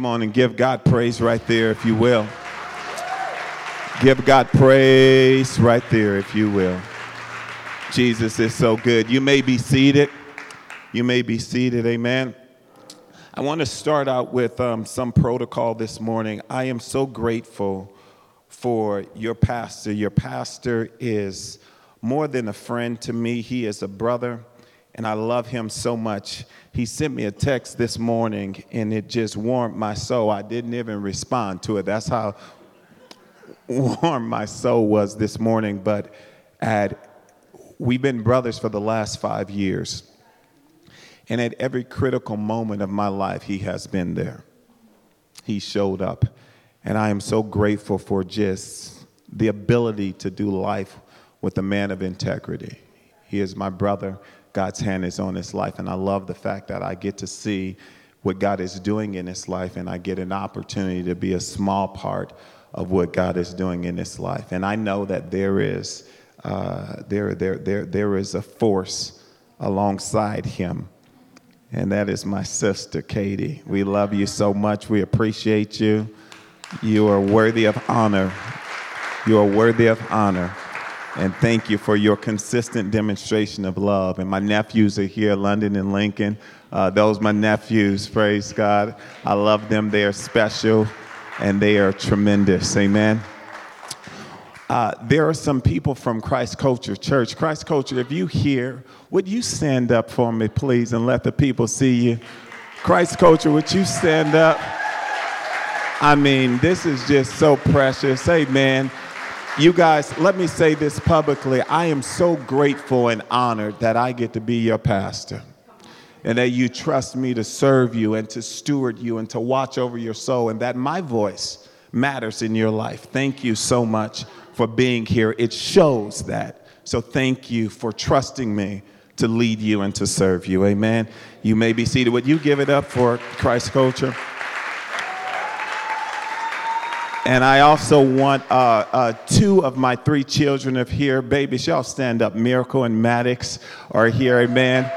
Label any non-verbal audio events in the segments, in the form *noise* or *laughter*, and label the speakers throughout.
Speaker 1: Come on and give God praise right there, if you will. Give God praise right there, if you will. Jesus is so good. You may be seated. You may be seated. Amen. I want to start out with um, some protocol this morning. I am so grateful for your pastor. Your pastor is more than a friend to me, he is a brother, and I love him so much. He sent me a text this morning, and it just warmed my soul. I didn't even respond to it. That's how warm my soul was this morning. But at, we've been brothers for the last five years. And at every critical moment of my life, he has been there. He showed up. And I am so grateful for just the ability to do life with a man of integrity. He is my brother. God's hand is on his life. And I love the fact that I get to see what God is doing in his life, and I get an opportunity to be a small part of what God is doing in his life. And I know that there is, uh, there, there, there, there is a force alongside him, and that is my sister, Katie. We love you so much. We appreciate you. You are worthy of honor. You are worthy of honor. And thank you for your consistent demonstration of love. And my nephews are here, London and Lincoln. Uh, those my nephews, praise God. I love them. They are special and they are tremendous. Amen. Uh, there are some people from Christ Culture Church. Christ Culture, if you here, would you stand up for me, please, and let the people see you? Christ Culture, would you stand up? I mean, this is just so precious. Amen. You guys, let me say this publicly. I am so grateful and honored that I get to be your pastor and that you trust me to serve you and to steward you and to watch over your soul and that my voice matters in your life. Thank you so much for being here. It shows that. So thank you for trusting me to lead you and to serve you. Amen. You may be seated. Would you give it up for Christ Culture? And I also want uh, uh, two of my three children of here, babies, y'all stand up. Miracle and Maddox are here, amen.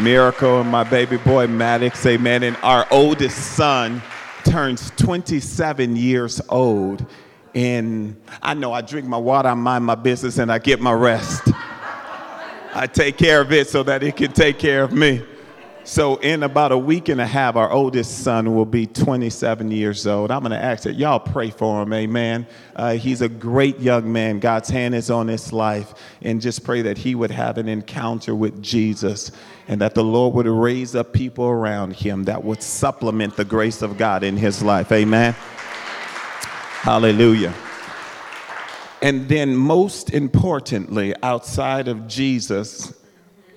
Speaker 1: Miracle and my baby boy Maddox, amen. And our oldest son turns 27 years old. And I know I drink my water, I mind my business, and I get my rest. I take care of it so that it can take care of me. So, in about a week and a half, our oldest son will be 27 years old. I'm going to ask that y'all pray for him, amen. Uh, he's a great young man. God's hand is on his life. And just pray that he would have an encounter with Jesus and that the Lord would raise up people around him that would supplement the grace of God in his life, amen. Hallelujah. And then, most importantly, outside of Jesus,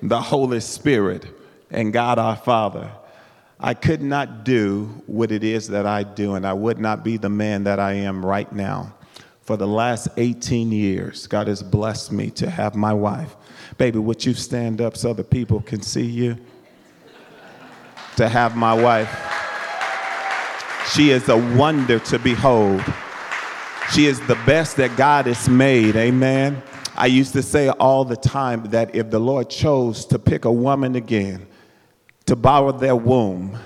Speaker 1: the Holy Spirit and God our Father, I could not do what it is that I do, and I would not be the man that I am right now. For the last 18 years, God has blessed me to have my wife. Baby, would you stand up so the people can see you? to have my wife. She is a wonder to behold. She is the best that God has made. Amen. I used to say all the time that if the Lord chose to pick a woman again, to borrow their womb,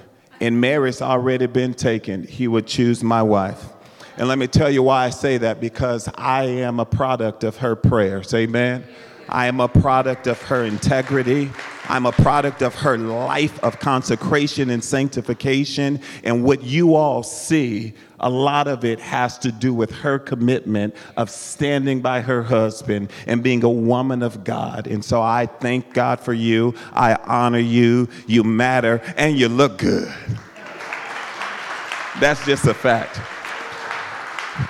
Speaker 1: and Mary's already been taken, he would choose my wife. And let me tell you why I say that because I am a product of her prayers. Amen. I am a product of her integrity. I'm a product of her life of consecration and sanctification. And what you all see, a lot of it has to do with her commitment of standing by her husband and being a woman of God. And so I thank God for you. I honor you. You matter and you look good. That's just a fact.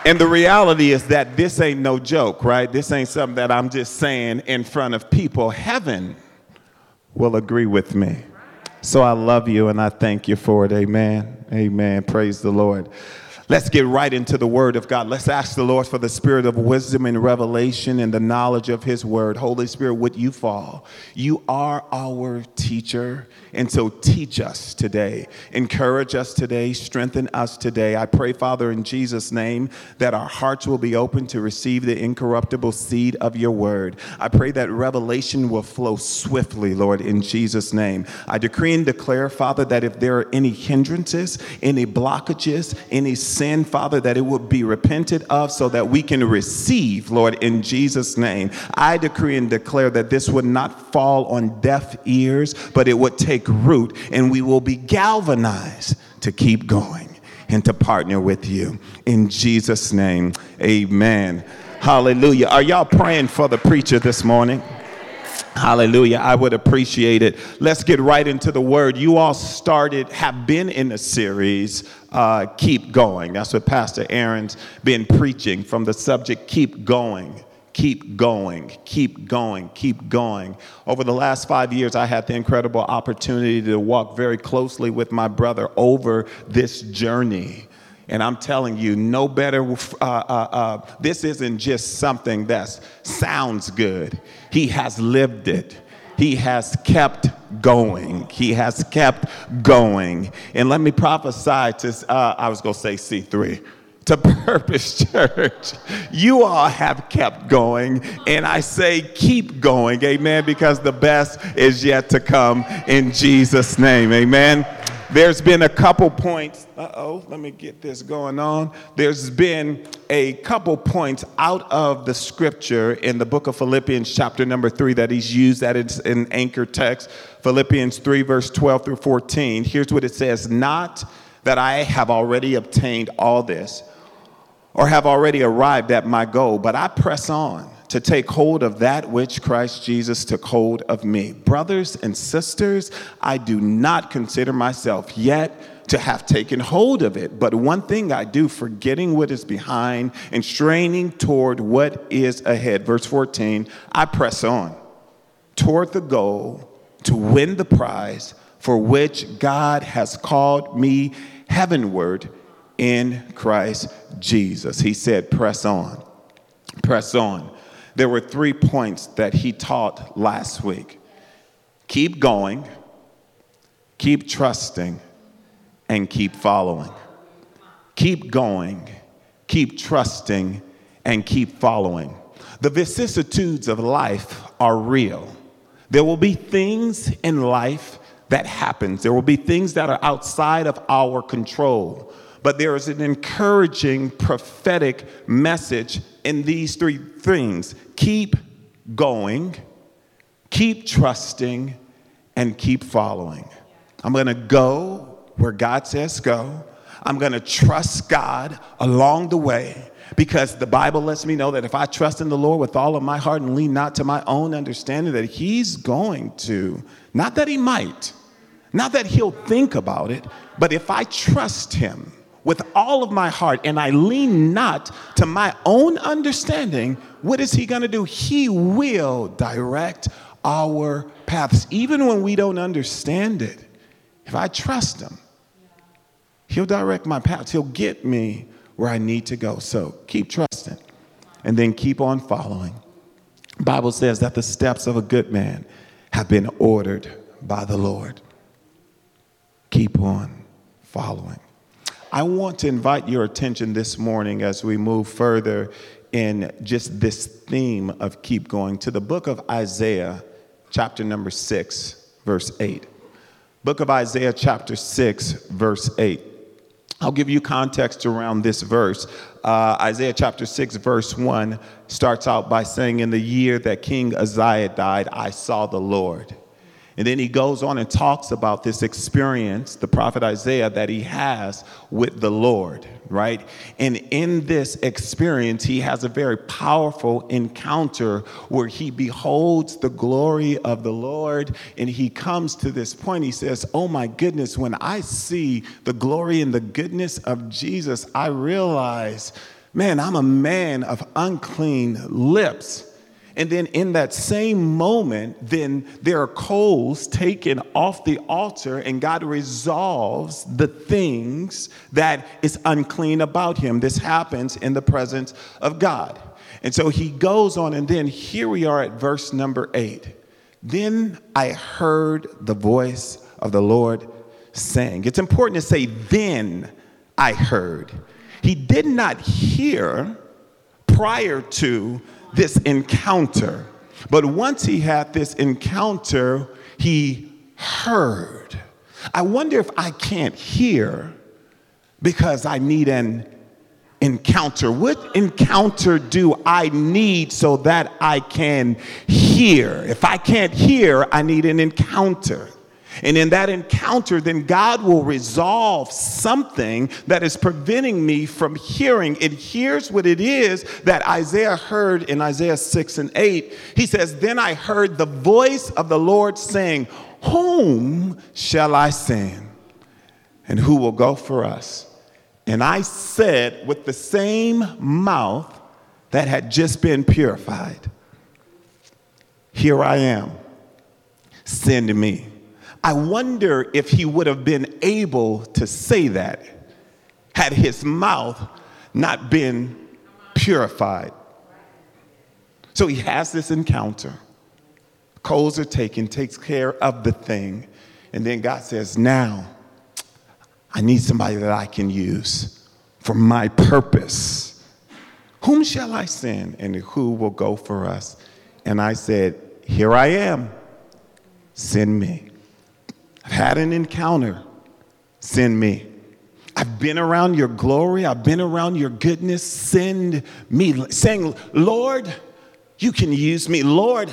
Speaker 1: And the reality is that this ain't no joke, right? This ain't something that I'm just saying in front of people. Heaven will agree with me. So I love you and I thank you for it. Amen. Amen. Praise the Lord. Let's get right into the word of God. Let's ask the Lord for the spirit of wisdom and revelation and the knowledge of his word. Holy Spirit, would you fall? You are our teacher. And so teach us today, encourage us today, strengthen us today. I pray, Father, in Jesus' name, that our hearts will be open to receive the incorruptible seed of your word. I pray that revelation will flow swiftly, Lord, in Jesus' name. I decree and declare, Father, that if there are any hindrances, any blockages, any sin, Father, that it would be repented of so that we can receive, Lord, in Jesus' name. I decree and declare that this would not fall on deaf ears, but it would take root and we will be galvanized to keep going and to partner with you. In Jesus' name, amen. Hallelujah. Are y'all praying for the preacher this morning? Hallelujah. I would appreciate it. Let's get right into the word. You all started, have been in a series, uh, Keep Going. That's what Pastor Aaron's been preaching from the subject, Keep Going. Keep going, keep going, keep going. Over the last five years, I had the incredible opportunity to walk very closely with my brother over this journey. And I'm telling you, no better, uh, uh, uh, this isn't just something that sounds good. He has lived it. He has kept going. He has kept going. And let me prophesy to, uh, I was going to say C3 to Purpose Church. You all have kept going, and I say keep going, amen, because the best is yet to come in Jesus' name, amen. There's been a couple points. Uh oh, let me get this going on. There's been a couple points out of the scripture in the book of Philippians, chapter number three, that he's used that it's an anchor text. Philippians 3, verse 12 through 14. Here's what it says Not that I have already obtained all this or have already arrived at my goal, but I press on to take hold of that which Christ Jesus took hold of me. Brothers and sisters, I do not consider myself yet to have taken hold of it, but one thing I do, forgetting what is behind and straining toward what is ahead. Verse 14, I press on toward the goal to win the prize for which God has called me heavenward in Christ Jesus. He said, press on, press on. There were three points that he taught last week keep going, keep trusting, and keep following. Keep going, keep trusting, and keep following. The vicissitudes of life are real. There will be things in life that happens. There will be things that are outside of our control. But there is an encouraging prophetic message in these three things keep going, keep trusting, and keep following. I'm to go where God says go. I'm to trust God along the way because the Bible lets me know that if I trust in the Lord with all of my heart and lean not to my own understanding, that He's going to, not that He might, not that He'll think about it, but if I trust Him, with all of my heart and I lean not to my own understanding, what is He going to do? He will direct our paths, even when we don't understand it. If I trust Him, He'll direct my paths, He'll get me where I need to go. So keep trusting and then keep on following. Bible says that the steps of a good man have been ordered by the Lord. Keep on following. I want to invite your attention this morning as we move further in just this theme of keep going to the book of Isaiah, chapter number 6, verse 8. Book of Isaiah, chapter 6, verse 8. I'll give you context around this verse. Uh, Isaiah chapter 6, verse 1 starts out by saying, In the year that King Uzziah died, I saw the Lord and then he goes on and talks about this experience, the prophet Isaiah, that he has with the Lord, right? And in this experience, he has a very powerful encounter where he beholds the glory of the Lord. And he comes to this point. He says, Oh my goodness, when I see the glory and the goodness of Jesus, I realize, man, I'm a man of unclean lips And then in that same moment, then there are coals taken off the altar, and God resolves the things that is unclean about him. This happens in the presence of God. And so he goes on, and then here we are at verse number eight. Then I heard the voice of the Lord saying, It's important to say, then I heard. He did not hear prior to this encounter. But once he had this encounter, he heard. I wonder if I can't hear because I need an encounter. What encounter do I need so that I can hear? If I can't hear, I need an encounter. And in that encounter, then God will resolve something that is preventing me from hearing. It hears what it is that Isaiah heard in Isaiah 6 and 8. He says, Then I heard the voice of the Lord saying, Whom shall I send? And who will go for us? And I said, with the same mouth that had just been purified, Here I am, send me. I wonder if he would have been able to say that had his mouth not been purified. So he has this encounter. Coals are taken, takes care of the thing. And then God says, Now I need somebody that I can use for my purpose. Whom shall I send and who will go for us? And I said, Here I am. Send me. I've had an encounter. Send me. I've been around your glory. I've been around your goodness. Send me. Saying, Lord, you can use me. Lord,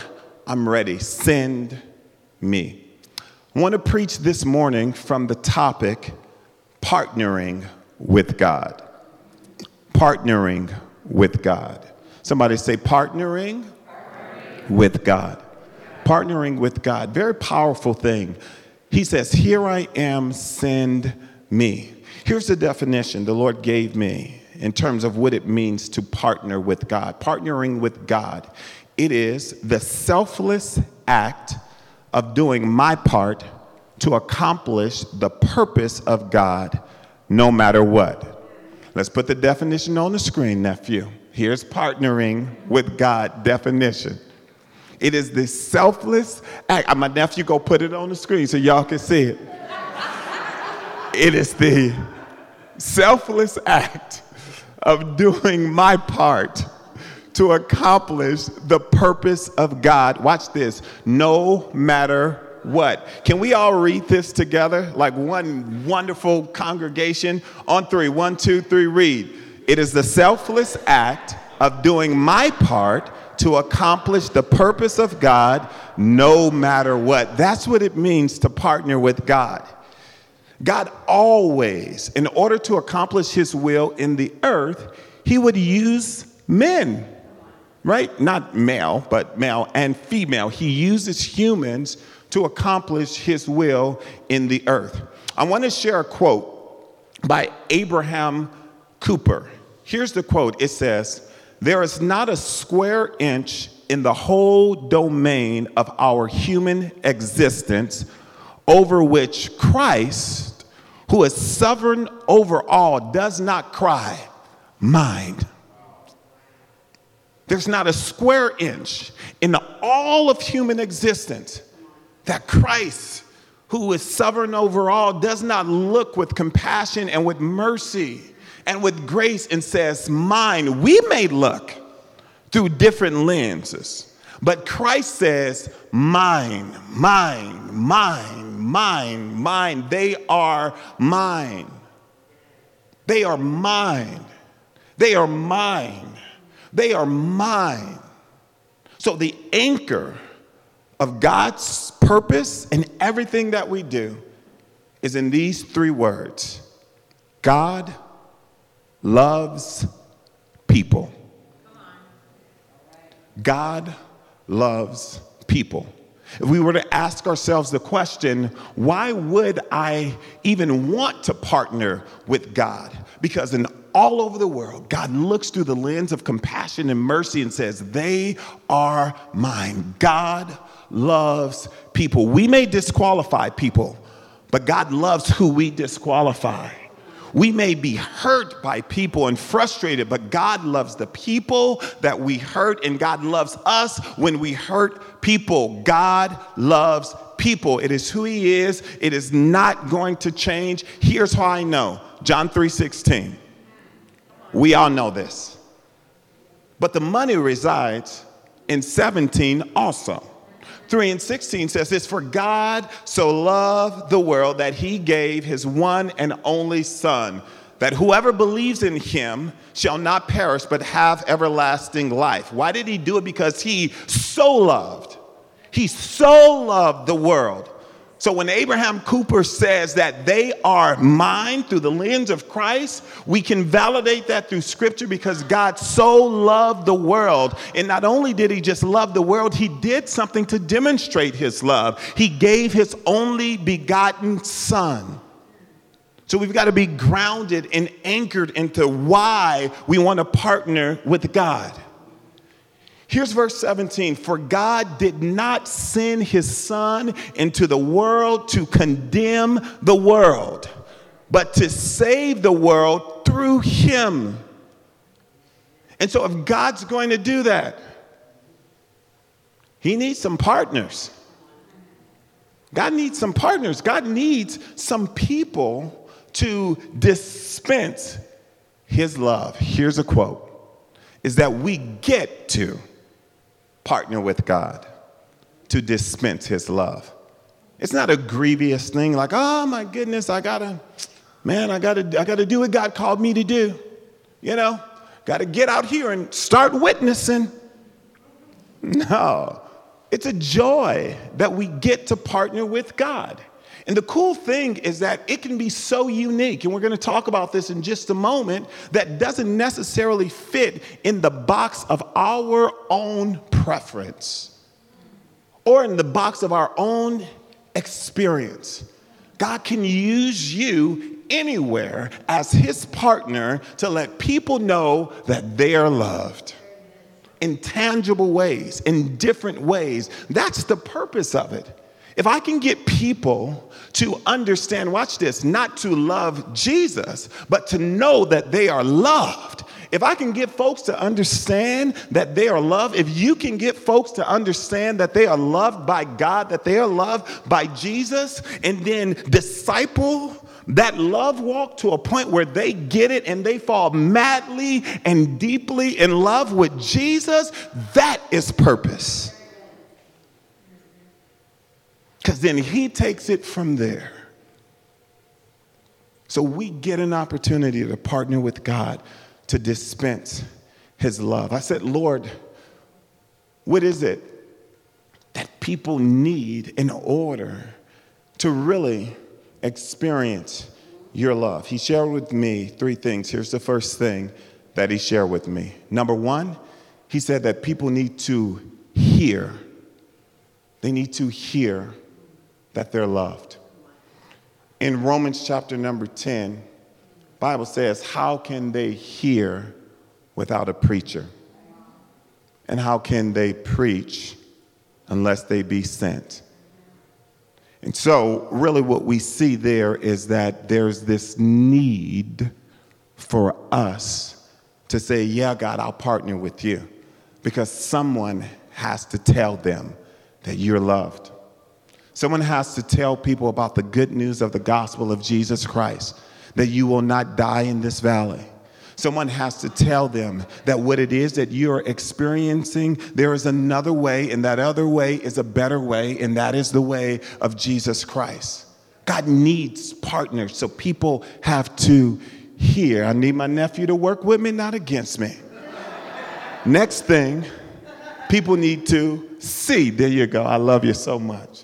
Speaker 1: I'm ready. Send me. I want to preach this morning from the topic partnering with God. Partnering with God. Somebody say, partnering, partnering. with God. Partnering with God. Very powerful thing. He says, Here I am, send me. Here's the definition the Lord gave me in terms of what it means to partner with God. Partnering with God, it is the selfless act of doing my part to accomplish the purpose of God no matter what. Let's put the definition on the screen, nephew. Here's partnering with God definition. It is the selfless act. My nephew go put it on the screen so y'all can see it. it is the selfless act of doing my part to accomplish the purpose of God. Watch this. No matter what. Can we all read this together? Like one wonderful congregation on three. One, two, three, read. It is the selfless act of doing my part to accomplish the purpose of God no matter what. That's what it means to partner with God. God always, in order to accomplish his will in the earth, he would use men, right? Not male, but male and female. He uses humans to accomplish his will in the earth. I want to share a quote by Abraham Kuyper. Here's the quote it says, there is not a square inch in the whole domain of our human existence over which Christ, who is sovereign over all, does not cry, Mind. There's not a square inch in all of human existence that Christ, who is sovereign over all, does not look with compassion and with mercy and with grace and says, Mine. We may look through different lenses, but Christ says, Mine, mine, mine, mine, mine. They are mine. They are mine. They are mine. They are mine. So the anchor of God's purpose in everything that we do is in these three words God loves people. God loves people. If we were to ask ourselves the question, why would I even want to partner with God? Because in all over the world, God looks through the lens of compassion and mercy and says, They are mine. God loves people. We may disqualify people, but God loves who we disqualify. We may be hurt by people and frustrated, but God loves the people that we hurt, and God loves us when we hurt people. God loves people. It is who He is, it is not going to change. Here's how I know John 3 16. We all know this. But the money resides in 17 also. 3 and 16 says this For God so loved the world that he gave his one and only Son, that whoever believes in him shall not perish but have everlasting life. Why did he do it? Because he so loved. He so loved the world so when Abraham Kuyper says that they are mine through the lens of Christ, we can validate that through scripture because God so loved the world. And not only did he just love the world, he did something to demonstrate his love. He gave his only begotten son. So we've got to be grounded and anchored into why we want to partner with God. Here's verse 17 For God did not send his son into the world to condemn the world, but to save the world through him. And so, if God's going to do that, he needs some partners. God needs some partners. God needs some people to dispense his love. Here's a quote is that we get to partner with God to dispense his love. It's not a grievous thing like, oh my goodness, I gotta, man, I gotta, I gotta do what God called me to do. You know, gotta get out here and start witnessing. No, it's a joy that we get to partner with God. And the cool thing is that it can be so unique, and we're going to talk about this in just a moment, that doesn't necessarily fit in the box of our own preference or in the box of our own experience. God can use you anywhere as his partner to let people know that they are loved in tangible ways, in different ways. That's the purpose of it. If I can get people to understand, watch this, not to love Jesus, but to know that they are loved. If I can get folks to understand that they are loved, if you can get folks to understand that they are loved by God, that they are loved by Jesus, and then disciple that love walk to a point where they get it and they fall madly and deeply in love with Jesus, that is purpose. Because then he takes it from there. So we get an opportunity to partner with God to dispense his love. I said, Lord, what is it that people need in order to really experience your love? He shared with me three things. Here's the first thing that he shared with me. Number one, he said that people need to hear. They need to hear that they're loved. In Romans chapter number 10, Bible says, "How can they hear without a preacher? And how can they preach unless they be sent?" And so, really, what we see there is that there's this need for us to say, Yeah, God, I'll partner with you. Because someone has to tell them that you're loved. Someone has to tell people about the good news of the gospel of Jesus Christ, that you will not die in this valley. Someone has to tell them that what it is that you're experiencing, there is another way, and that other way is a better way, and that is the way of Jesus Christ. God needs partners, so people have to hear. I need my nephew to work with me, not against me. Next thing, people need to see. There you go. I love you so much.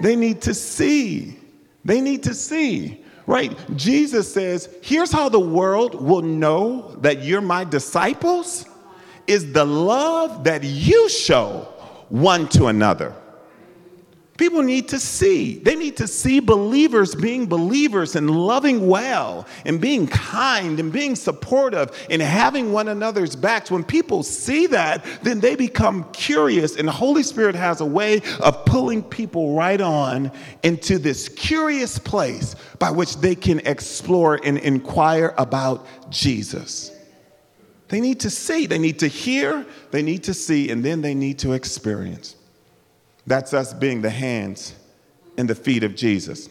Speaker 1: They need to see. They need to see, right? Jesus says, Here's how the world will know that you're my disciples is the love that you show one to another. People need to see. They need to see believers being believers and loving well and being kind and being supportive and having one another's backs. When people see that, then they become curious, and the Holy Spirit has a way of pulling people right on into this curious place by which they can explore and inquire about Jesus. They need to see, they need to hear, they need to see, and then they need to experience. That's us being the hands and the feet of Jesus.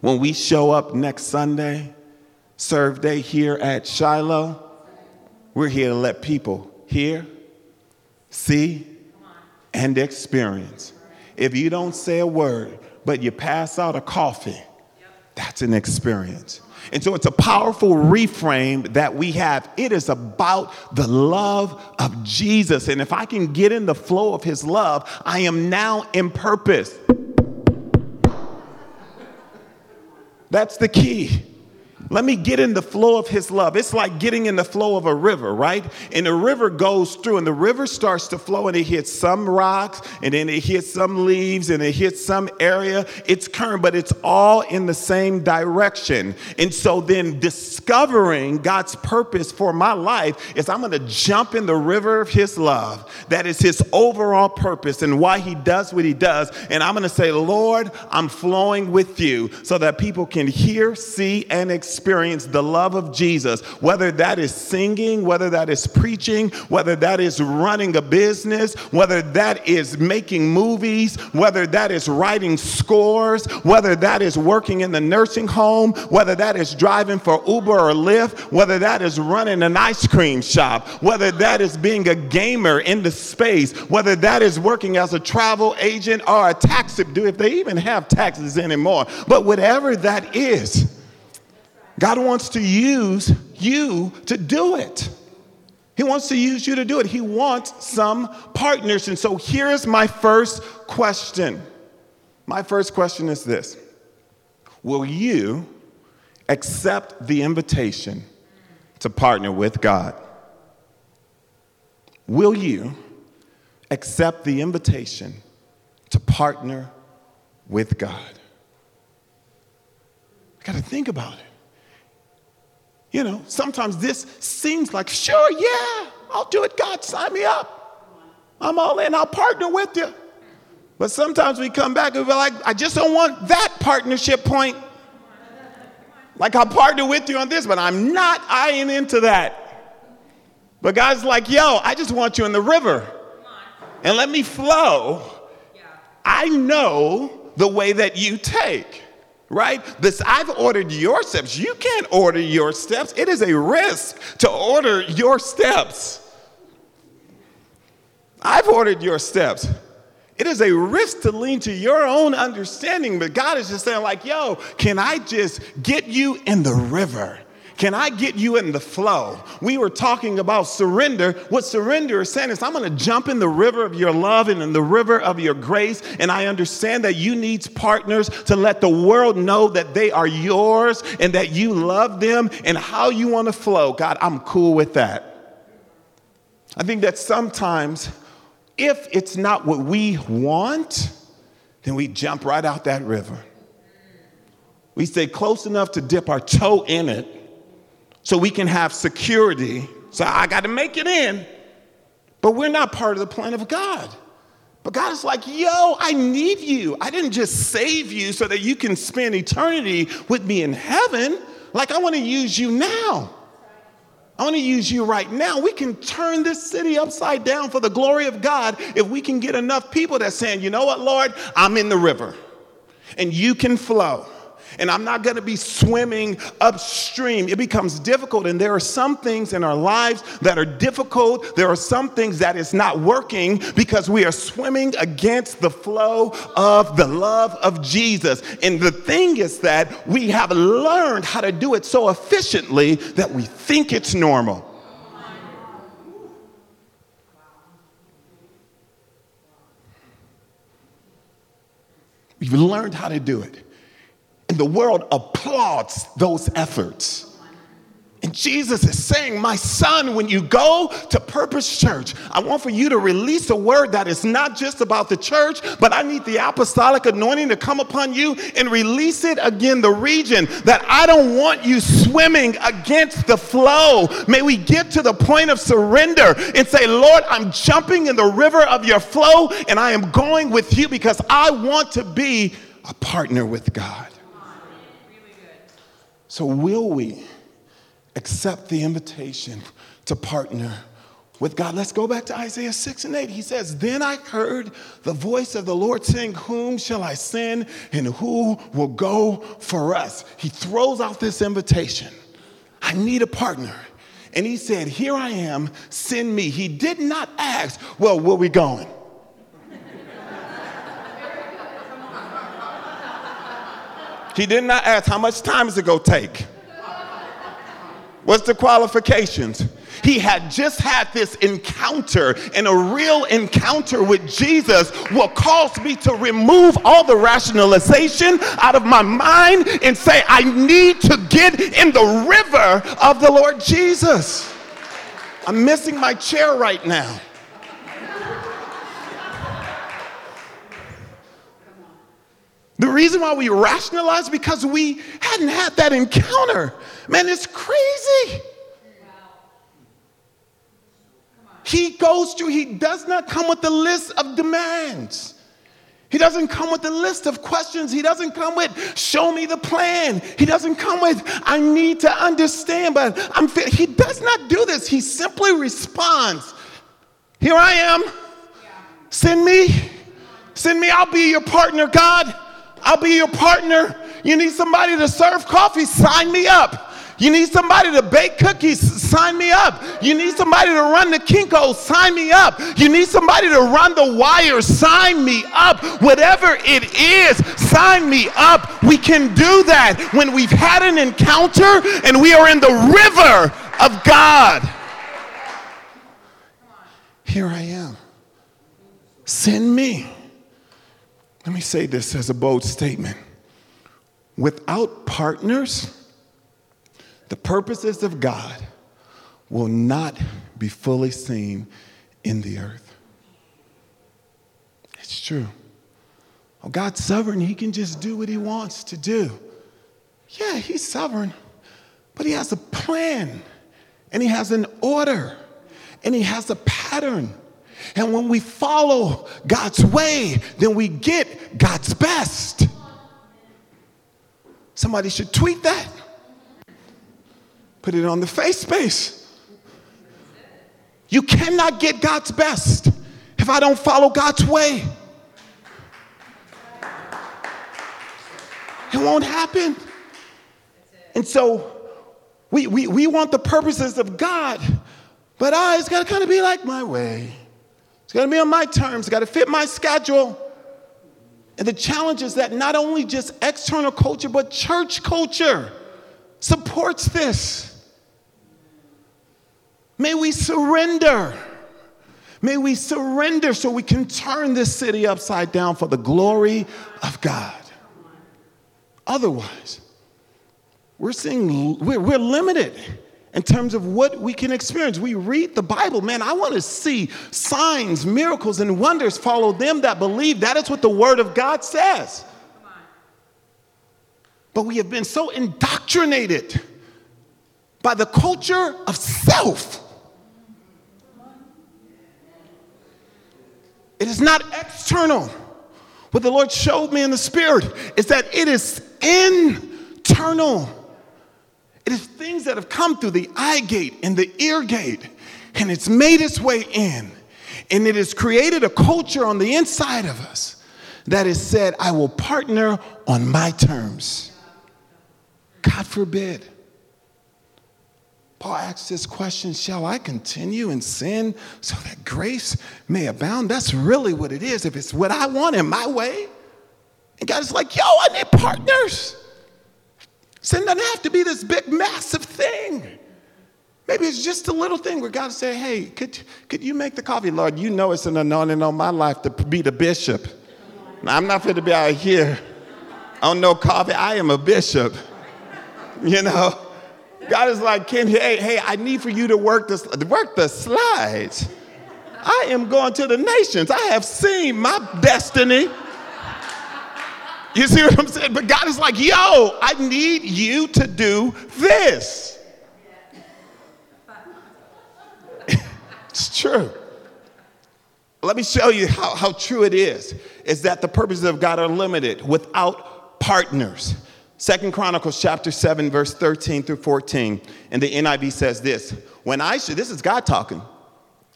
Speaker 1: When we show up next Sunday, serve day here at Shiloh, we're here to let people hear, see, and experience. If you don't say a word, but you pass out a coffee, that's an experience. And so it's a powerful reframe that we have. It is about the love of Jesus. And if I can get in the flow of his love, I am now in purpose. That's the key. Let me get in the flow of his love. It's like getting in the flow of a river, right? And the river goes through, and the river starts to flow, and it hits some rocks, and then it hits some leaves, and it hits some area. It's current, but it's all in the same direction. And so then discovering God's purpose for my life is I'm gonna jump in the river of his love. That is his overall purpose and why he does what he does. And I'm gonna say, Lord, I'm flowing with you so that people can hear, see, and experience experience the love of Jesus, whether that is singing, whether that is preaching, whether that is running a business, whether that is making movies, whether that is writing scores, whether that is working in the nursing home, whether that is driving for Uber or Lyft, whether that is running an ice cream shop, whether that is being a gamer in the space, whether that is working as a travel agent or a taxi, do if they even have taxis anymore. But whatever that is, God wants to use you to do it. He wants to use you to do it. He wants some partners. And so here's my first question. My first question is this Will you accept the invitation to partner with God? Will you accept the invitation to partner with God? I got to think about it. You know, sometimes this seems like, sure, yeah, I'll do it. God, sign me up. I'm all in. I'll partner with you. But sometimes we come back and we're like, I just don't want that partnership point. Like, I'll partner with you on this, but I'm not eyeing into that. But God's like, yo, I just want you in the river and let me flow. I know the way that you take right? This I've ordered your steps. You can't order your steps. It is a risk to order your steps. I've ordered your steps. It is a risk to lean to your own understanding, but God is just saying, like, yo, can I just get you in the river? Can I get you in the flow? We were talking about surrender. What surrender is saying is, I'm going to jump in the river of your love and in the river of your grace. And I understand that you need partners to let the world know that they are yours and that you love them and how you want to flow. God, I'm cool with that. I think that sometimes, if it's not what we want, then we jump right out that river. We stay close enough to dip our toe in it so we can have security. So I got to make it in. But we're not part of the plan of God. But God is like, yo, I need you. I didn't just save you so that you can spend eternity with me in heaven. Like, I want to use you now. I want to use you right now. We can turn this city upside down for the glory of God if we can get enough people that saying, you know what, Lord, I'm in the river and you can flow and I'm not going to be swimming upstream. It becomes difficult, and there are some things in our lives that are difficult. There are some things that is not working because we are swimming against the flow of the love of Jesus. And the thing is that we have learned how to do it so efficiently that we think it's normal. We've learned how to do it. And the world applauds those efforts. And Jesus is saying, My son, when you go to Purpose Church, I want for you to release a word that is not just about the church, but I need the apostolic anointing to come upon you and release it again, the region that I don't want you swimming against the flow. May we get to the point of surrender and say, Lord, I'm jumping in the river of your flow and I am going with you because I want to be a partner with God. So, will we? accept the invitation to partner with God. Let's go back to Isaiah 6 and 8. He says, Then I heard the voice of the Lord saying, Whom shall I send and who will go for us? He throws out this invitation. I need a partner. And he said, Here I am, send me. He did not ask, Well, where we going? He did not ask, How much time is it going to take? What's the qualifications? He had just had this encounter, and a real encounter with Jesus will cause me to remove all the rationalization out of my mind and say, I need to get in the river of the Lord Jesus. I'm missing my chair right now. The reason why we rationalize because we hadn't had that encounter. Man, it's crazy. He goes through, he does not come with a list of demands. He doesn't come with a list of questions. He doesn't come with, show me the plan. He doesn't come with, I need to understand, but I'm, he does not do this. He simply responds, Here I am. Send me. Send me. I'll be your partner, God. I'll be your partner. You need somebody to serve coffee? Sign me up. You need somebody to bake cookies? Sign me up. You need somebody to run the Kinko? Sign me up. You need somebody to run the wire? Sign me up. Whatever it is, sign me up. We can do that when we've had an encounter and we are in the river of God. Here I am. Send me. Let me say this as a bold statement. Without partners, the purposes of God will not be fully seen in the earth. It's true. Oh, God's sovereign. He can just do what he wants to do. Yeah, he's sovereign, but he has a plan and he has an order and he has a pattern. And when we follow God's way, then we get God's best. Somebody should tweet that. Put it on the face space. You cannot get God's best if I don't follow God's way. It won't happen. And so we, we, we want the purposes of God, but I, it's got to kind of be like my way. Got to be on my terms, got to fit my schedule. And the challenge is that not only just external culture, but church culture supports this. May we surrender. May we surrender so we can turn this city upside down for the glory of God. Otherwise, we're seeing we're, we're limited in terms of what we can experience. We read the Bible, man, I want to see signs, miracles, and wonders follow them that believe. That is what the Word of God says. But we have been so indoctrinated by the culture of self. It is not external. What the Lord showed me in the Spirit is that it is internal. It is things that have come through the eye gate and the ear gate, and it's made its way in. And it has created a culture on the inside of us that has said, I will partner on my terms. God forbid. Paul asks this question Shall I continue in sin so that grace may abound? That's really what it is. If it's what I want in my way, and God is like, Yo, I need partners. Sin doesn't have to be this big, massive thing. Maybe it's just a little thing where God say, hey, could, could you make the coffee? Lord, you know it's an anointing on my life to be the bishop. I'm not fit to be out here on no coffee. I am a bishop, you know. God is like, Ken, hey, hey, I need for you to work the, work the slides. I am going to the nations. I have seen my destiny. You see what I'm saying? But God is like, yo, I need you to do this. it's true. Let me show you how, how true it is. Is that the purposes of God are limited without partners. Second Chronicles chapter 7, verse 13 through 14. And the NIV says this When I should, this is God talking.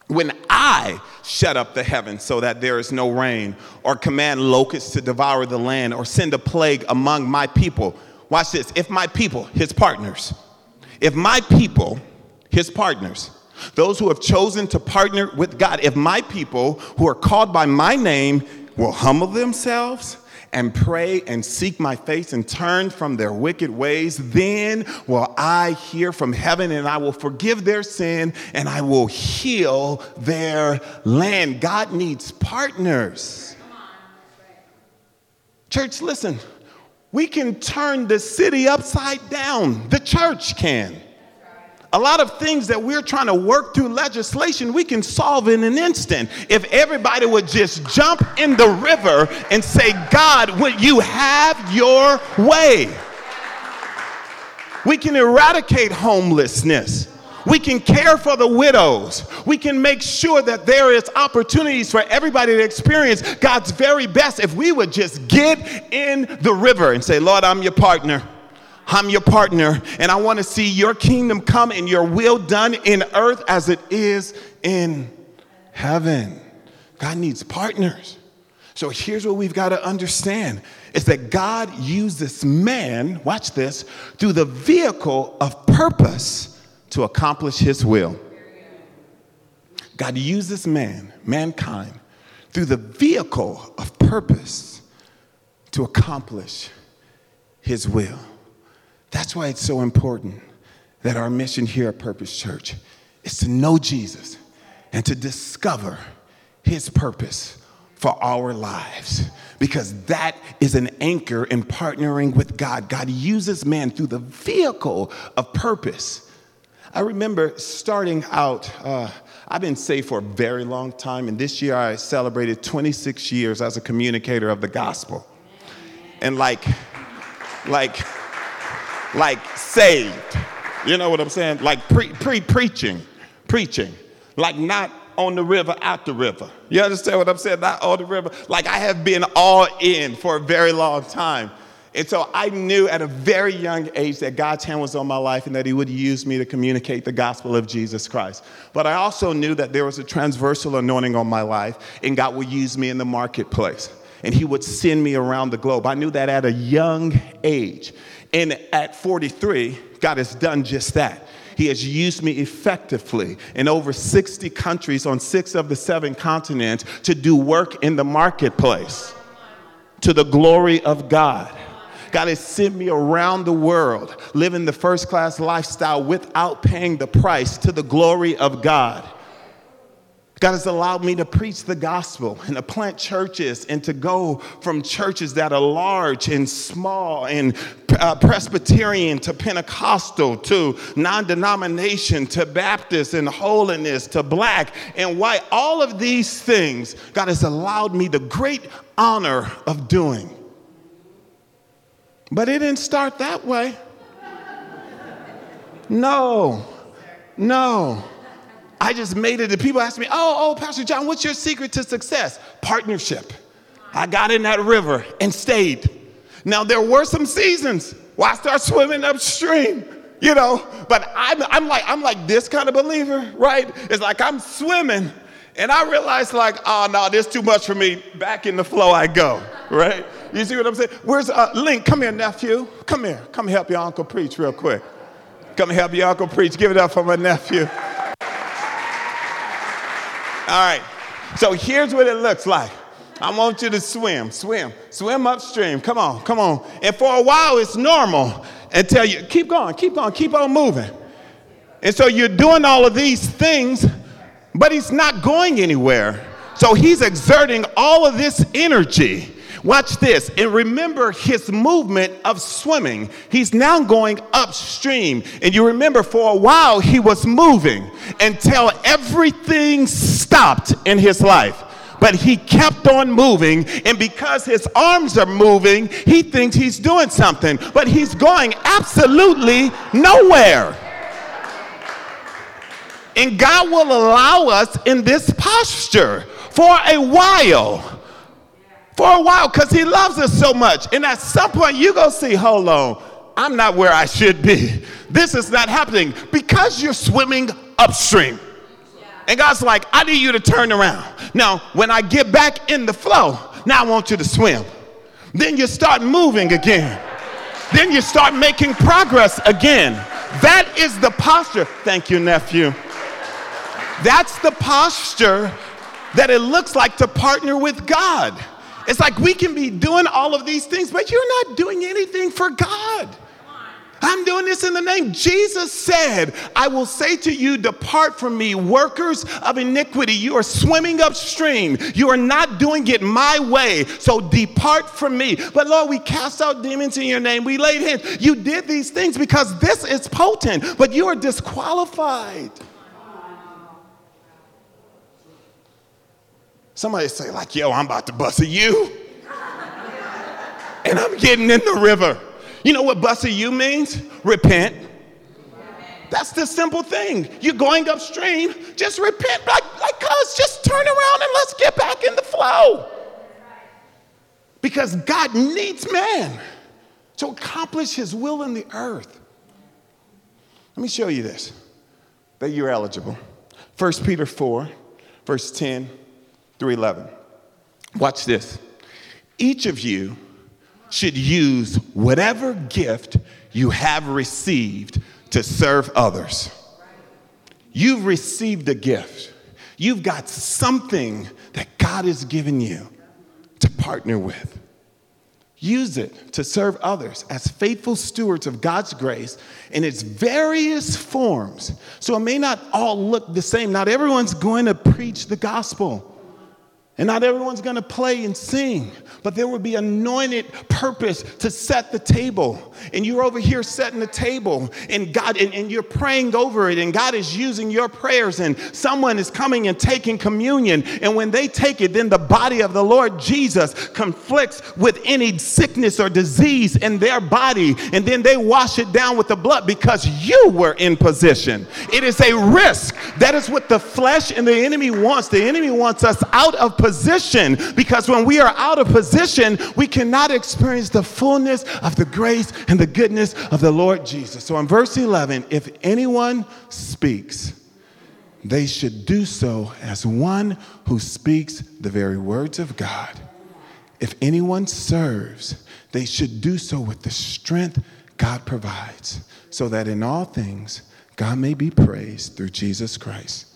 Speaker 1: When I shut up the heavens so that there is no rain, or command locusts to devour the land, or send a plague among my people. Watch this. If my people, his partners, if my people, his partners, those who have chosen to partner with God, if my people who are called by my name will humble themselves and pray and seek my face and turn from their wicked ways, then will I hear from heaven and I will forgive their sin and I will heal their land. God needs partners. Church, listen, we can turn the city upside down, the church can a lot of things that we're trying to work through legislation, we can solve in an instant. If everybody would just jump in the river and say, God, will you have your way? We can eradicate homelessness. We can care for the widows. We can make sure that there is opportunities for everybody to experience God's very best if we would just get in the river and say, Lord, I'm your partner. I'm your partner, and I want to see your kingdom come and your will done in earth as it is in heaven. God needs partners. So here's what we've got to understand is that God used this man, watch this, through the vehicle of purpose to accomplish his will. God used this man, mankind, through the vehicle of purpose to accomplish his will. That's why it's so important that our mission here at Purpose Church is to know Jesus and to discover his purpose for our lives because that is an anchor in partnering with God. God uses man through the vehicle of purpose. I remember starting out, uh, I've been saved for a very long time, and this year I celebrated 26 years as a communicator of the gospel. And like, like, like saved. You know what I'm saying? Like pre pre preaching, preaching. Like not on the river, out the river. You understand what I'm saying? Not on the river. Like I have been all in for a very long time. And so I knew at a very young age that God's hand was on my life and that He would use me to communicate the gospel of Jesus Christ. But I also knew that there was a transversal anointing on my life and God would use me in the marketplace and He would send me around the globe. I knew that at a young age. And at 43, God has done just that. He has used me effectively in over 60 countries on six of the seven continents to do work in the marketplace to the glory of God. God has sent me around the world living the first class lifestyle without paying the price to the glory of God. God has allowed me to preach the gospel and to plant churches and to go from churches that are large and small and uh, Presbyterian to Pentecostal to non denomination to Baptist and holiness to black and white. All of these things God has allowed me the great honor of doing. But it didn't start that way. No, no. I just made it. And people ask me, oh, oh, Pastor John, what's your secret to success? Partnership. I got in that river and stayed. Now, there were some seasons where I started swimming upstream, you know, but I'm, I'm, like, I'm like this kind of believer, right? It's like I'm swimming and I realized, like, oh, no, there's too much for me. Back in the flow I go, right? You see what I'm saying? Where's uh, Link? Come here, nephew. Come here. Come help your uncle preach real quick. Come help your uncle preach. Give it up for my nephew. All right. So here's what it looks like. I want you to swim, swim, swim upstream. Come on, come on. And for a while, it's normal until you keep going, keep going, keep on moving. And so you're doing all of these things, but he's not going anywhere. So he's exerting all of this energy Watch this. And remember his movement of swimming. He's now going upstream. And you remember for a while he was moving until everything stopped in his life but he kept on moving. And because his arms are moving, he thinks he's doing something, but he's going absolutely nowhere. And God will allow us in this posture for a while for a while because he loves us so much. And at some point, you go see, hold on, I'm not where I should be. This is not happening because you're swimming upstream. And God's like, I need you to turn around. Now, when I get back in the flow, now I want you to swim. Then you start moving again. Then you start making progress again. That is the posture. Thank you, nephew. That's the posture that it looks like to partner with God. It's like we can be doing all of these things, but you're not doing anything for God. I'm doing this in the name. Jesus said, I will say to you, Depart from me, workers of iniquity. You are swimming upstream. You are not doing it my way. So depart from me. But Lord, we cast out demons in your name. We laid hands. You did these things because this is potent, but you are disqualified. Somebody say, like, yo, I'm about to bust a you. and I'm getting in the river. You know what bust a you means? Repent. That's the simple thing. You're going upstream, just repent. Like, like cuz, just turn around and let's get back in the flow. Because God needs man to accomplish his will in the earth. Let me show you this that you're eligible. 1 Peter 4, verse 10 through 11. Watch this. Each of you should use whatever gift you have received to serve others. You've received a gift. You've got something that God has given you to partner with. Use it to serve others as faithful stewards of God's grace in its various forms. So it may not all look the same. Not everyone's going to preach the gospel. And not everyone's gonna play and sing, but there will be anointed purpose to set the table. And you're over here setting the table, and God, and, and, you're praying over it, and God is using your prayers, and someone is coming and taking communion. And when they take it, then the body of the Lord Jesus conflicts with any sickness or disease in their body, and then they wash it down with the blood because you were in position. It is a risk. That is what the flesh and the enemy wants. The enemy wants us out of position position because when we are out of position, we cannot experience the fullness of the grace and the goodness of the Lord Jesus. So in verse 11, if anyone speaks, they should do so as one who speaks the very words of God. If anyone serves, they should do so with the strength God provides, so that in all things God may be praised through Jesus Christ.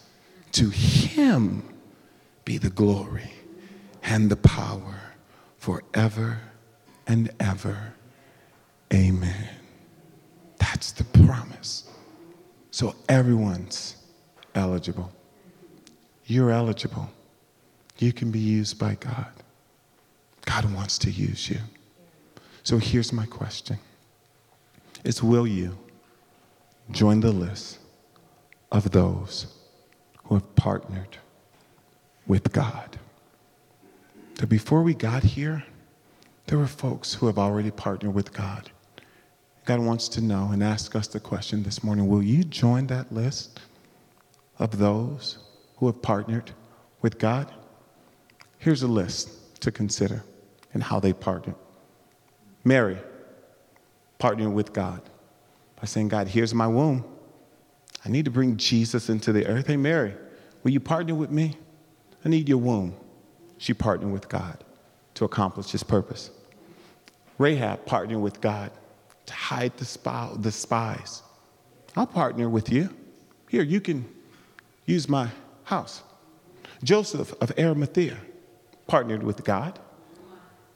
Speaker 1: To him be the glory and the power forever and ever. Amen. That's the promise. So everyone's eligible. You're eligible. You can be used by God. God wants to use you. So here's my question. Is will you join the list of those who have partnered with God. That before we got here, there were folks who have already partnered with God. God wants to know and ask us the question this morning Will you join that list of those who have partnered with God? Here's a list to consider and how they partnered. Mary partnered with God by saying, God, here's my womb. I need to bring Jesus into the earth. Hey, Mary, will you partner with me? I need your womb. She partnered with God to accomplish his purpose. Rahab partnered with God to hide the, spy, the spies. I'll partner with you. Here, you can use my house. Joseph of Arimathea partnered with God.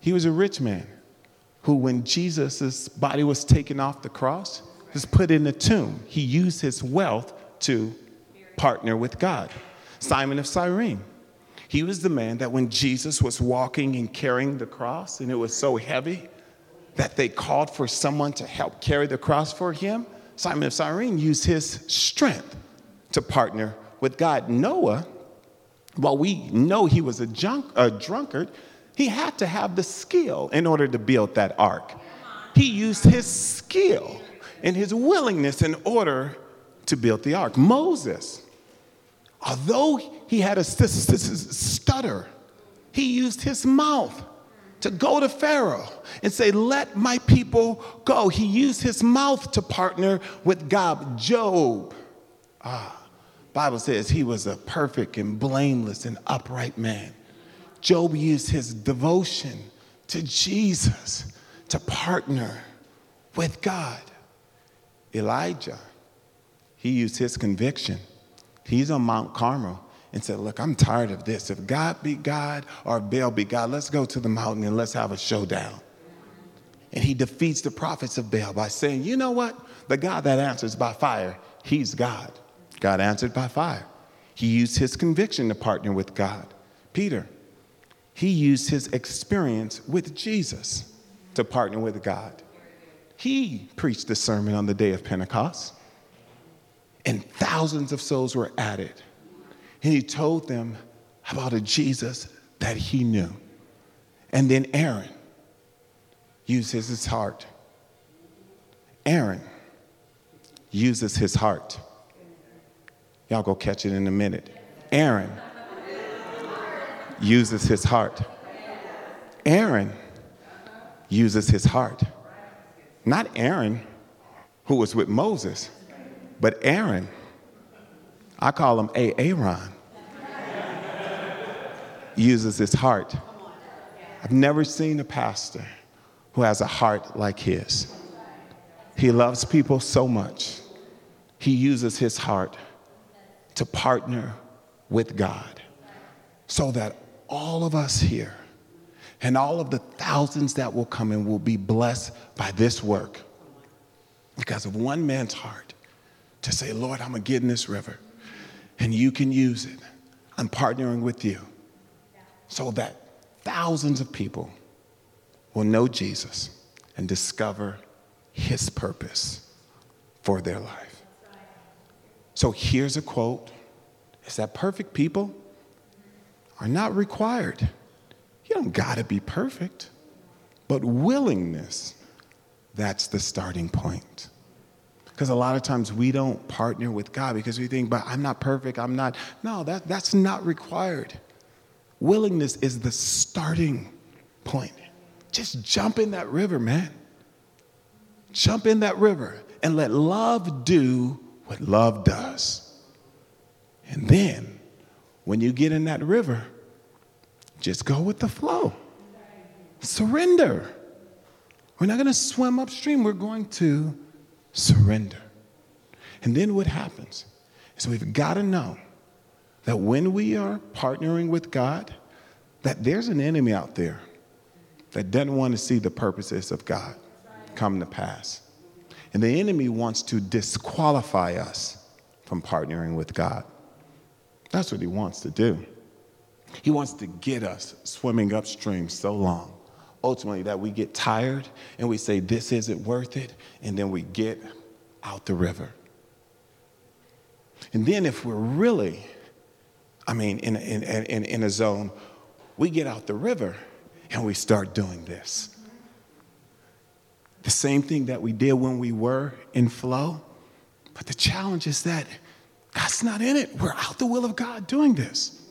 Speaker 1: He was a rich man who, when Jesus' body was taken off the cross, was put in a tomb. He used his wealth to partner with God. Simon of Cyrene He was the man that when Jesus was walking and carrying the cross, and it was so heavy that they called for someone to help carry the cross for him, Simon of Cyrene used his strength to partner with God. Noah, while we know he was a, junk, a drunkard, he had to have the skill in order to build that ark. He used his skill and his willingness in order to build the ark. Moses, although he had a stutter, he used his mouth to go to Pharaoh and say, Let my people go. He used his mouth to partner with God. Job, ah, Bible says he was a perfect and blameless and upright man. Job used his devotion to Jesus to partner with God. Elijah, he used his conviction. He's on Mount Carmel and said, Look, I'm tired of this. If God be God or Baal be God, let's go to the mountain and let's have a showdown. And he defeats the prophets of Baal by saying, You know what? The God that answers by fire, he's God. God answered by fire. He used his conviction to partner with God. Peter, he used his experience with Jesus to partner with God. He preached the sermon on the day of Pentecost, and thousands of souls were added. And he told them about a Jesus that he knew. And then Aaron uses his heart. Aaron uses his heart. Y'all go catch it in a minute. Aaron uses his heart. Aaron uses his heart. Not Aaron, who was with Moses, but Aaron. I call him A. Aaron. Uses his heart. I've never seen a pastor who has a heart like his. He loves people so much. He uses his heart to partner with God so that all of us here and all of the thousands that will come in will be blessed by this work because of one man's heart to say, Lord, I'm going to get in this river and you can use it. I'm partnering with you so that thousands of people will know Jesus and discover his purpose for their life. So here's a quote is that perfect people are not required. You don't got to be perfect, but willingness, that's the starting point. Because a lot of times we don't partner with God because we think, but I'm not perfect, I'm not. No, that, that's not required. Willingness is the starting point. Just jump in that river, man. Jump in that river and let love do what love does. And then, when you get in that river, just go with the flow. Surrender. We're not going to swim upstream, we're going to surrender. And then what happens is we've got to know that when we are partnering with God, that there's an enemy out there that doesn't want to see the purposes of God come to pass. And the enemy wants to disqualify us from partnering with God. That's what he wants to do. He wants to get us swimming upstream so long, ultimately, that we get tired and we say, This isn't worth it, and then we get out the river. And then, if we're really, I mean, in, in, in, in a zone, we get out the river and we start doing this. The same thing that we did when we were in flow, but the challenge is that God's not in it. We're out the will of God doing this.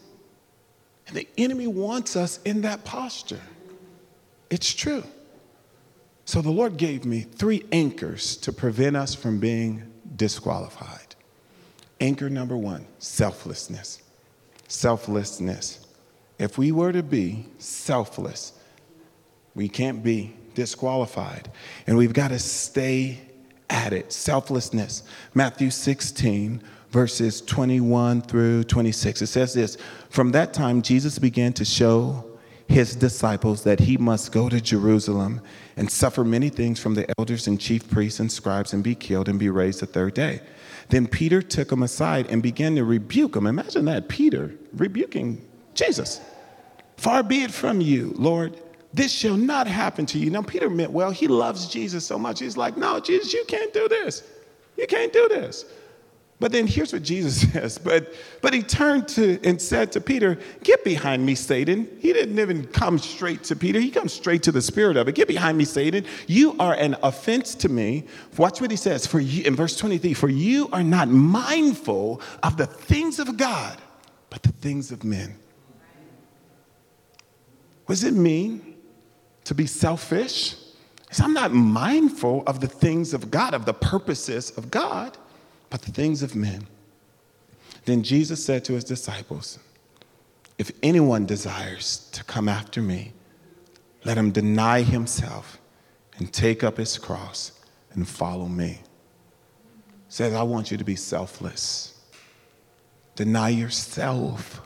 Speaker 1: And the enemy wants us in that posture. It's true. So the Lord gave me three anchors to prevent us from being disqualified. Anchor number one selflessness. Selflessness. If we were to be selfless, we can't be disqualified. And we've got to stay at it. Selflessness. Matthew 16, verses 21 through 26. It says this From that time, Jesus began to show his disciples that he must go to Jerusalem and suffer many things from the elders and chief priests and scribes and be killed and be raised the third day. Then Peter took him aside and began to rebuke him. Imagine that, Peter rebuking Jesus. Far be it from you, Lord. This shall not happen to you. Now, Peter meant well. He loves Jesus so much. He's like, No, Jesus, you can't do this. You can't do this. But then here's what Jesus *laughs* says. But, but he turned to and said to Peter, Get behind me, Satan. He didn't even come straight to Peter, he comes straight to the spirit of it. Get behind me, Satan. You are an offense to me. Watch what he says for you in verse 23 For you are not mindful of the things of God, but the things of men. What does it mean to be selfish? I'm not mindful of the things of God, of the purposes of God but the things of men. Then Jesus said to his disciples, If anyone desires to come after me, let him deny himself and take up his cross and follow me. Says, I want you to be selfless. Deny yourself.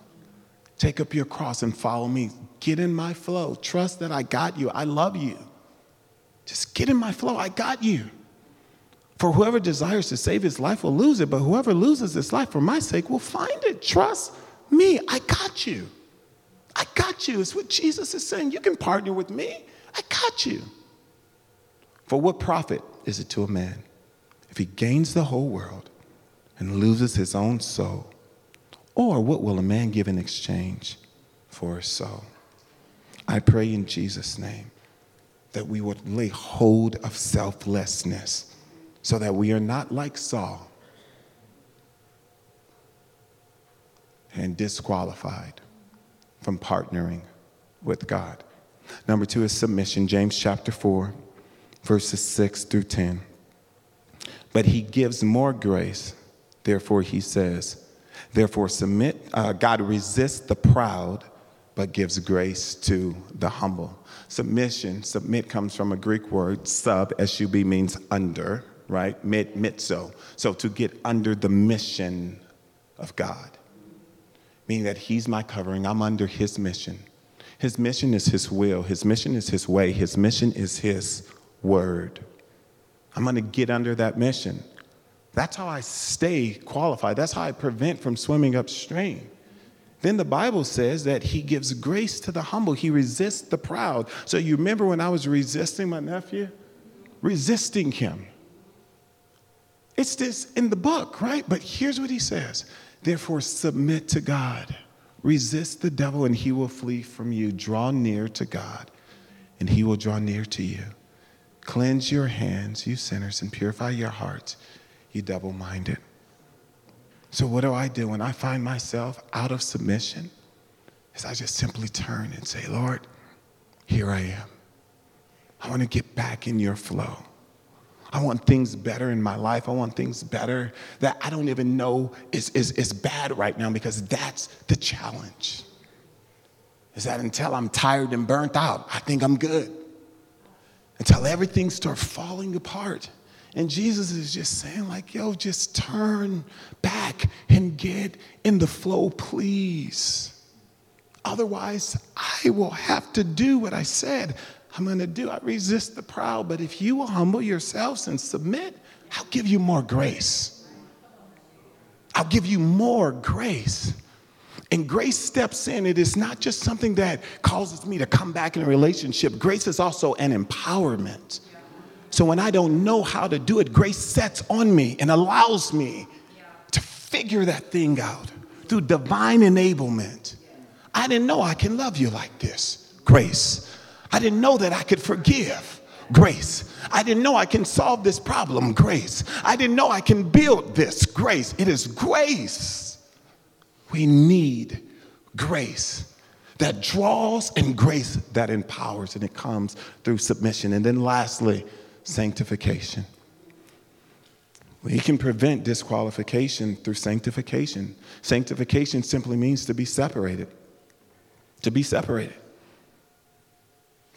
Speaker 1: Take up your cross and follow me. Get in my flow. Trust that I got you. I love you. Just get in my flow. I got you. For whoever desires to save his life will lose it, but whoever loses his life for my sake will find it. Trust me. I got you. I got you. It's what Jesus is saying. You can partner with me. I got you. For what profit is it to a man if he gains the whole world and loses his own soul? Or what will a man give in exchange for his soul? I pray in Jesus' name that we would lay hold of selflessness so that we are not like Saul and disqualified from partnering with God. Number two is submission, James chapter 4, verses 6 through 10. But he gives more grace, therefore, he says, Therefore, submit, uh, God resists the proud, but gives grace to the humble. Submission, submit comes from a Greek word, sub, S U B means under right? Mit, mitzo. So to get under the mission of God, meaning that He's my covering, I'm under His mission. His mission is His will, His mission is His way, His mission is His word. I'm gonna get under that mission. That's how I stay qualified. That's how I prevent from swimming upstream. Then the Bible says that he gives grace to the humble. He resists the proud. So you remember when I was resisting my nephew? Resisting him. It's this in the book, right? But here's what he says Therefore, submit to God, resist the devil, and he will flee from you. Draw near to God, and he will draw near to you. Cleanse your hands, you sinners, and purify your hearts, you double minded. So, what do I do when I find myself out of submission? Is I just simply turn and say, Lord, here I am. I want to get back in your flow. I want things better in my life. I want things better that I don't even know is, is, is bad right now because that's the challenge. Is that until I'm tired and burnt out, I think I'm good. Until everything starts falling apart. And Jesus is just saying, like, yo, just turn back and get in the flow, please. Otherwise, I will have to do what I said. I'm going to do. I resist the proud, but if you will humble yourselves and submit, I'll give you more grace. I'll give you more grace. And grace steps in. It is not just something that causes me to come back in a relationship. Grace is also an empowerment. So when I don't know how to do it, grace sets on me and allows me to figure that thing out through divine enablement. I didn't know I can love you like this. Grace. I didn't know that I could forgive. Grace. I didn't know I can solve this problem. Grace. I didn't know I can build this. Grace. It is grace. We need grace that draws and grace that empowers, and it comes through submission. And then lastly, sanctification. We can prevent disqualification through sanctification. Sanctification simply means to be separated. To be separated.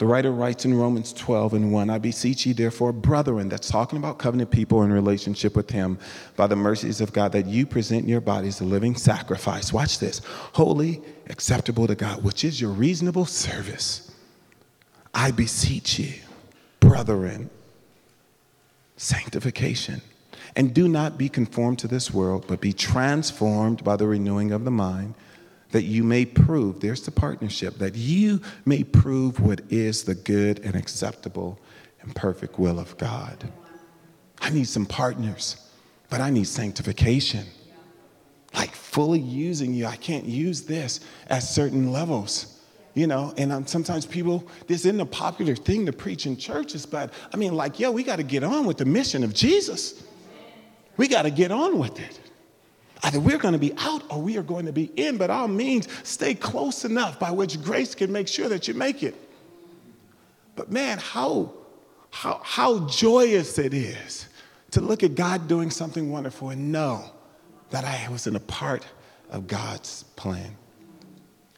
Speaker 1: The writer writes in Romans 12 and 1 I beseech ye, therefore, brethren, that's talking about covenant people in relationship with Him, by the mercies of God, that you present your bodies a living sacrifice. Watch this holy, acceptable to God, which is your reasonable service. I beseech ye, brethren, sanctification. And do not be conformed to this world, but be transformed by the renewing of the mind that you may prove, there's the partnership, that you may prove what is the good and acceptable and perfect will of God. I need some partners, but I need sanctification. Like fully using you. I can't use this at certain levels. You know, and um, sometimes people, this isn't a popular thing to preach in churches, but I mean, like, yo, we got to get on with the mission of Jesus. We got to get on with it. Either we're going to be out or we are going to be in, but all means stay close enough by which grace can make sure that you make it. But man, how, how, how joyous it is to look at God doing something wonderful and know that I was in a part of God's plan.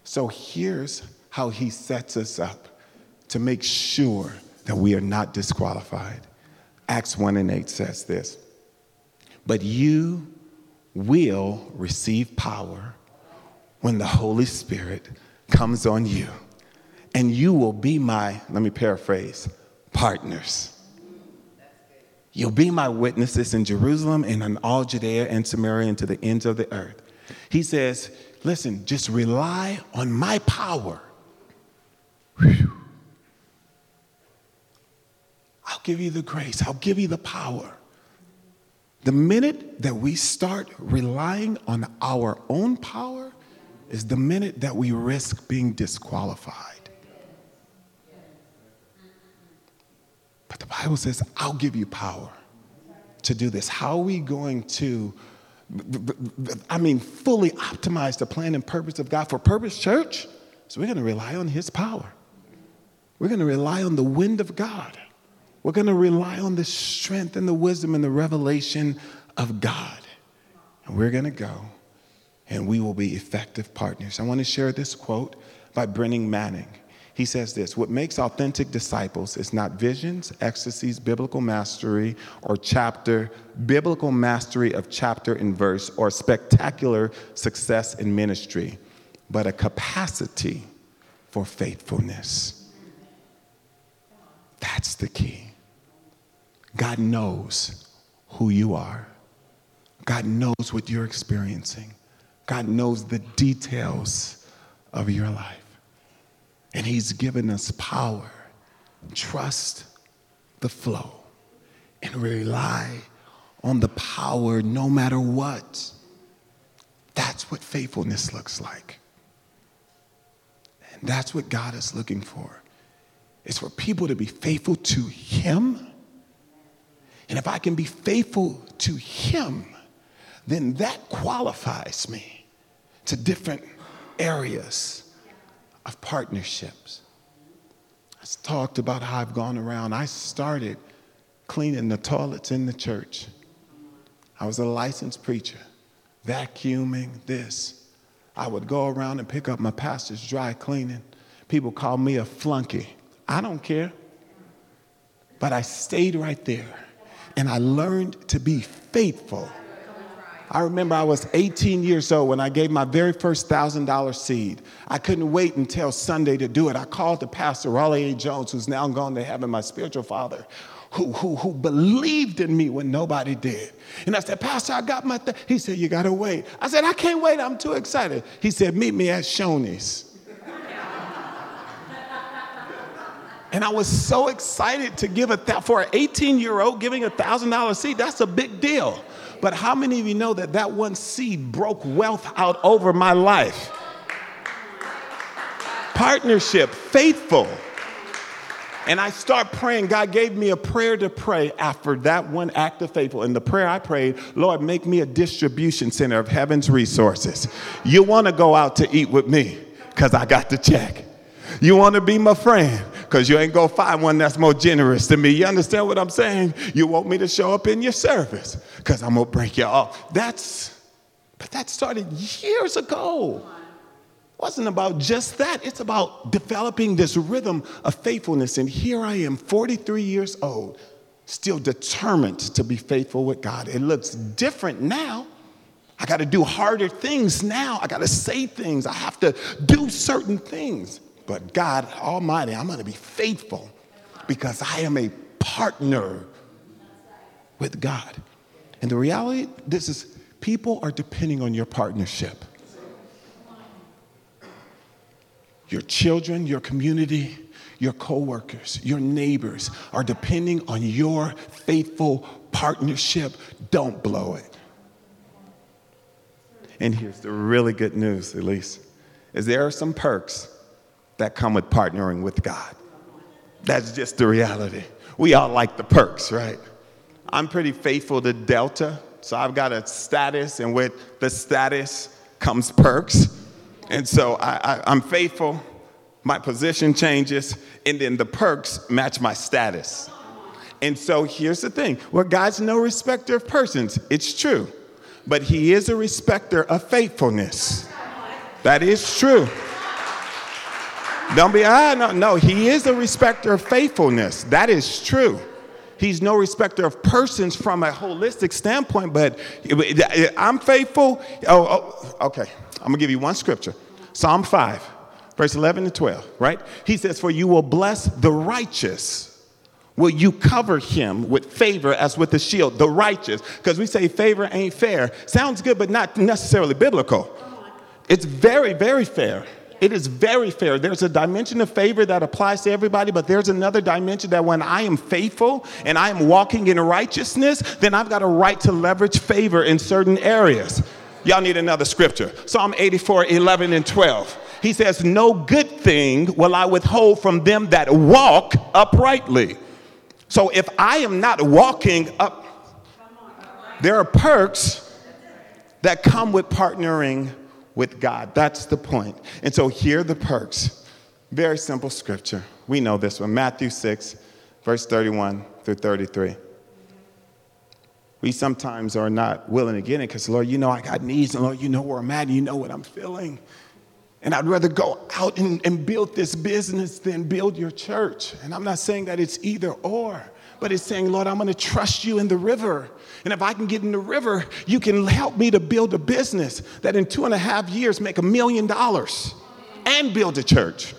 Speaker 1: So here's how he sets us up to make sure that we are not disqualified. Acts 1 and 8 says this But you will receive power when the Holy Spirit comes on you. And you will be my, let me paraphrase, partners. You'll be my witnesses in Jerusalem and in all Judea and Samaria and to the ends of the earth. He says, listen, just rely on my power. Whew. I'll give you the grace, I'll give you the power. The minute that we start relying on our own power is the minute that we risk being disqualified. But the Bible says, I'll give you power to do this. How are we going to, I mean, fully optimize the plan and purpose of God for Purpose Church? So we're going to rely on His power. We're going to rely on the wind of God. We're going to rely on the strength and the wisdom and the revelation of God. And we're going to go and we will be effective partners. I want to share this quote by Brennan Manning. He says this What makes authentic disciples is not visions, ecstasies, biblical mastery, or chapter, biblical mastery of chapter and verse, or spectacular success in ministry, but a capacity for faithfulness. That's the key. God knows who you are. God knows what you're experiencing. God knows the details of your life. And He's given us power. Trust the flow and rely on the power no matter what. That's what faithfulness looks like. And that's what God is looking for. It's for people to be faithful to Him and if I can be faithful to Him, then that qualifies me to different areas of partnerships. I talked about how I've gone around. I started cleaning the toilets in the church. I was a licensed preacher, vacuuming this. I would go around and pick up my pastor's dry cleaning. People call me a flunky. I don't care. But I stayed right there and I learned to be faithful. I remember I was 18 years old when I gave my very first $1,000 seed. I couldn't wait until Sunday to do it. I called the pastor, Raleigh A. Jones, who's now gone to heaven, my spiritual father, who, who, who believed in me when nobody did. And I said, Pastor, I got my thing. He said, You got to wait. I said, I can't wait. I'm too excited. He said, Meet me at Shoney's. And I was so excited to give a th- for an 18 year old giving a thousand dollar seed. That's a big deal. But how many of you know that that one seed broke wealth out over my life? Partnership, faithful. And I start praying. God gave me a prayer to pray after that one act of faithful. And the prayer I prayed, Lord, make me a distribution center of heaven's resources. You want to go out to eat with me because I got the check. You want to be my friend because you ain't going to find one that's more generous than me. You understand what I'm saying? You want me to show up in your service because I'm going to break you off. That's, but that started years ago. It wasn't about just that. It's about developing this rhythm of faithfulness. And here I am, 43 years old, still determined to be faithful with God. It looks different now. I got to do harder things now. I got to say things. I have to do certain things. But God Almighty, I'm going to be faithful because I am a partner with God. And the reality, this is people are depending on your partnership. your children, your community, your coworkers, your neighbors are depending on your faithful partnership. Don't blow it. And here's the really good news, Elise, is there are some perks that come with partnering with God. That's just the reality. We all like the perks, right? I'm pretty faithful to Delta, so I've got a status, and with the status comes perks. And so I, am faithful, my position changes, and then the perks match my status. And so here's the thing well, God's no respecter of persons. It's true. But He is a respecter of faithfulness. That is true. Don't be, ah, no, no. He is a respecter of faithfulness. That is true. He's no respecter of persons from a holistic standpoint, but I'm faithful. Oh, oh, okay. I'm going to give you one scripture Psalm 5, verse 11 to 12, right? He says, For you will bless the righteous. Will you cover him with favor as with a shield? The righteous. Because we say favor ain't fair. Sounds good, but not necessarily biblical. It's very, very fair. It is very fair. There's a dimension of favor that applies to everybody, but there's another dimension that when I am faithful and I am walking in righteousness, then I've got a right to leverage favor in certain areas. Y'all need another scripture. Psalm 84, 11 and 12. He says, No good thing will I withhold from them that walk uprightly. So if I am not walking up, there are perks that come with partnering with God. That's the point. And so here are the perks. Very simple scripture. We know this one Matthew 6, verse 31 through 33. We sometimes are not willing to get it because, Lord, you know I got needs, and Lord, you know where I'm at, and you know what I'm feeling. And I'd rather go out and, and build this business than build your church. And I'm not saying that it's either or, but it's saying, Lord, I'm going to trust you in the river. And if I can get in the river, you can help me to build a business that in two and a half years make a million dollars and build a church.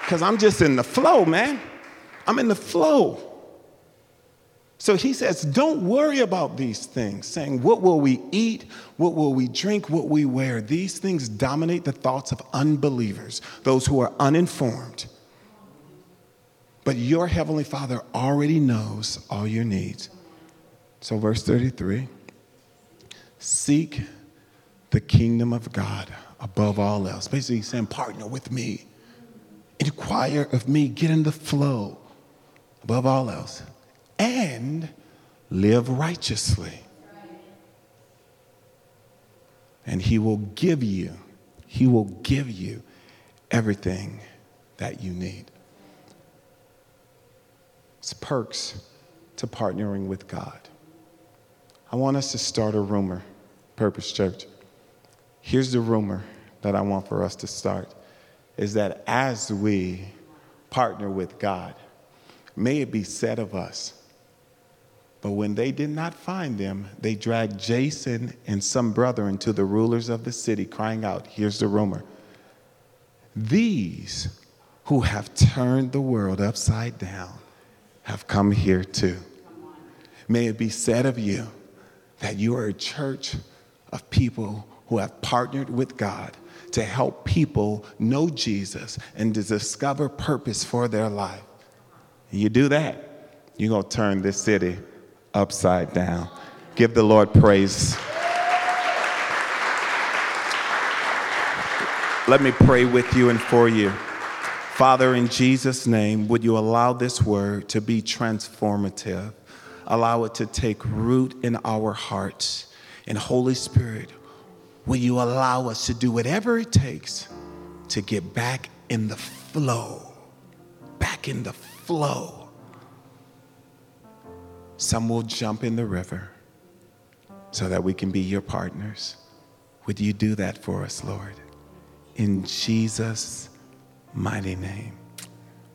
Speaker 1: Because I'm just in the flow, man. I'm in the flow. So he says, Don't worry about these things, saying, What will we eat? What will we drink? What we wear? These things dominate the thoughts of unbelievers, those who are uninformed. But your heavenly Father already knows all your needs. So, verse 33 seek the kingdom of God above all else. Basically, he's saying, Partner with me, inquire of me, get in the flow above all else, and live righteously. And he will give you, he will give you everything that you need. It's perks to partnering with God. I want us to start a rumor, Purpose Church. Here's the rumor that I want for us to start is that as we partner with God, may it be said of us, but when they did not find them, they dragged Jason and some brethren to the rulers of the city, crying out, Here's the rumor. These who have turned the world upside down have come here too. May it be said of you that you are a church of people who have partnered with God to help people know Jesus and to discover purpose for their life. You do that, you're going to turn this city upside down. Give the Lord praise. Let me pray with you and for you. Father, in Jesus' name, would you allow this word to be transformative? Allow it to take root in our hearts. And Holy Spirit, will you allow us to do whatever it takes to get back in the flow? Back in the flow. Some will jump in the river so that we can be your partners. Would you do that for us, Lord? In Jesus' mighty name.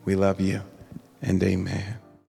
Speaker 1: We love you and amen.